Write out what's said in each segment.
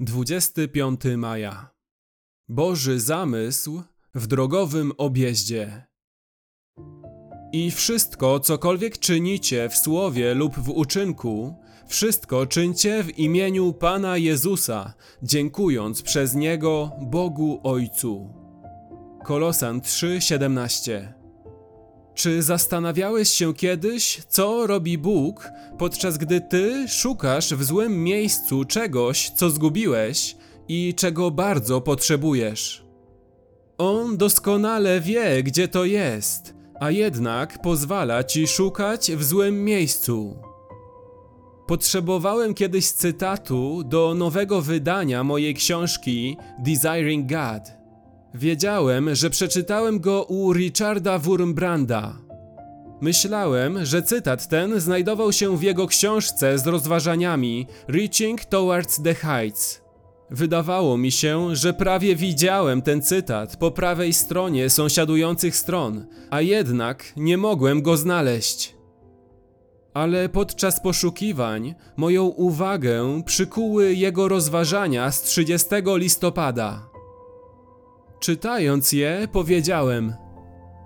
25 maja. Boży zamysł w drogowym objeździe. I wszystko, cokolwiek czynicie w słowie lub w uczynku, wszystko czyńcie w imieniu Pana Jezusa, dziękując przez Niego Bogu Ojcu. Kolosan 3:17 Czy zastanawiałeś się kiedyś, co robi Bóg, podczas gdy ty szukasz w złym miejscu czegoś, co zgubiłeś i czego bardzo potrzebujesz? On doskonale wie, gdzie to jest, a jednak pozwala ci szukać w złym miejscu. Potrzebowałem kiedyś cytatu do nowego wydania mojej książki Desiring God. Wiedziałem, że przeczytałem go u Richarda Wurmbranda. Myślałem, że cytat ten znajdował się w jego książce z rozważaniami Reaching Towards the Heights. Wydawało mi się, że prawie widziałem ten cytat po prawej stronie sąsiadujących stron, a jednak nie mogłem go znaleźć. Ale podczas poszukiwań moją uwagę przykuły jego rozważania z 30 listopada. Czytając je, powiedziałem: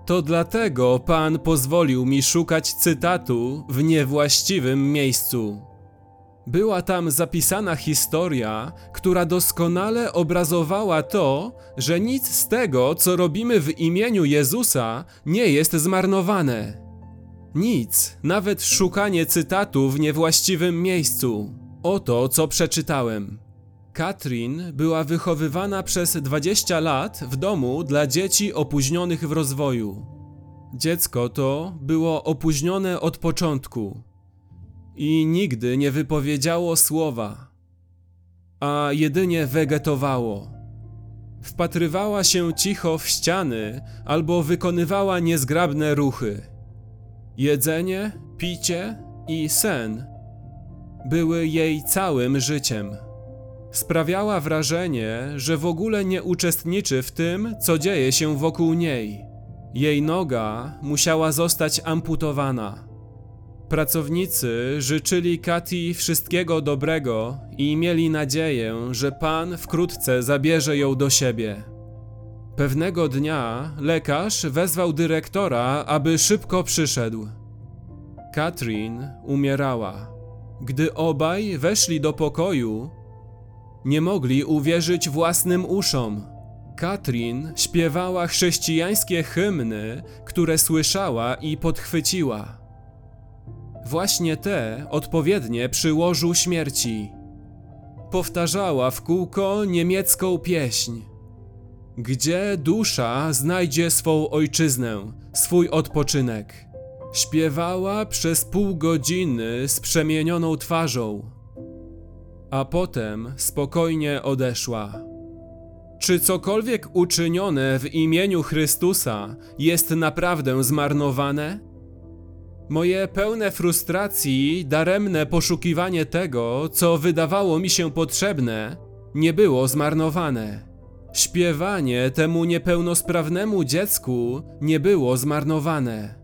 To dlatego Pan pozwolił mi szukać cytatu w niewłaściwym miejscu. Była tam zapisana historia, która doskonale obrazowała to, że nic z tego, co robimy w imieniu Jezusa, nie jest zmarnowane. Nic, nawet szukanie cytatu w niewłaściwym miejscu. Oto co przeczytałem. Katrin była wychowywana przez 20 lat w domu dla dzieci opóźnionych w rozwoju. Dziecko to było opóźnione od początku i nigdy nie wypowiedziało słowa, a jedynie wegetowało. Wpatrywała się cicho w ściany albo wykonywała niezgrabne ruchy. Jedzenie, picie i sen były jej całym życiem. Sprawiała wrażenie, że w ogóle nie uczestniczy w tym, co dzieje się wokół niej. Jej noga musiała zostać amputowana. Pracownicy życzyli Kati wszystkiego dobrego i mieli nadzieję, że Pan wkrótce zabierze ją do siebie. Pewnego dnia lekarz wezwał dyrektora, aby szybko przyszedł. Katrin umierała. Gdy obaj weszli do pokoju, nie mogli uwierzyć własnym uszom. Katrin śpiewała chrześcijańskie hymny, które słyszała i podchwyciła. Właśnie te odpowiednie przy śmierci. Powtarzała w kółko niemiecką pieśń. Gdzie dusza znajdzie swą ojczyznę, swój odpoczynek? Śpiewała przez pół godziny z przemienioną twarzą, a potem spokojnie odeszła. Czy cokolwiek uczynione w imieniu Chrystusa jest naprawdę zmarnowane? Moje pełne frustracji, daremne poszukiwanie tego, co wydawało mi się potrzebne, nie było zmarnowane. Śpiewanie temu niepełnosprawnemu dziecku nie było zmarnowane.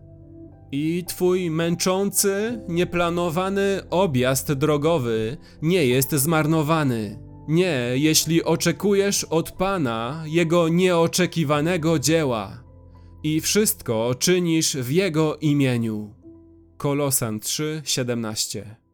I twój męczący, nieplanowany objazd drogowy nie jest zmarnowany. Nie, jeśli oczekujesz od Pana Jego nieoczekiwanego dzieła i wszystko czynisz w Jego imieniu. Kolosan 3:17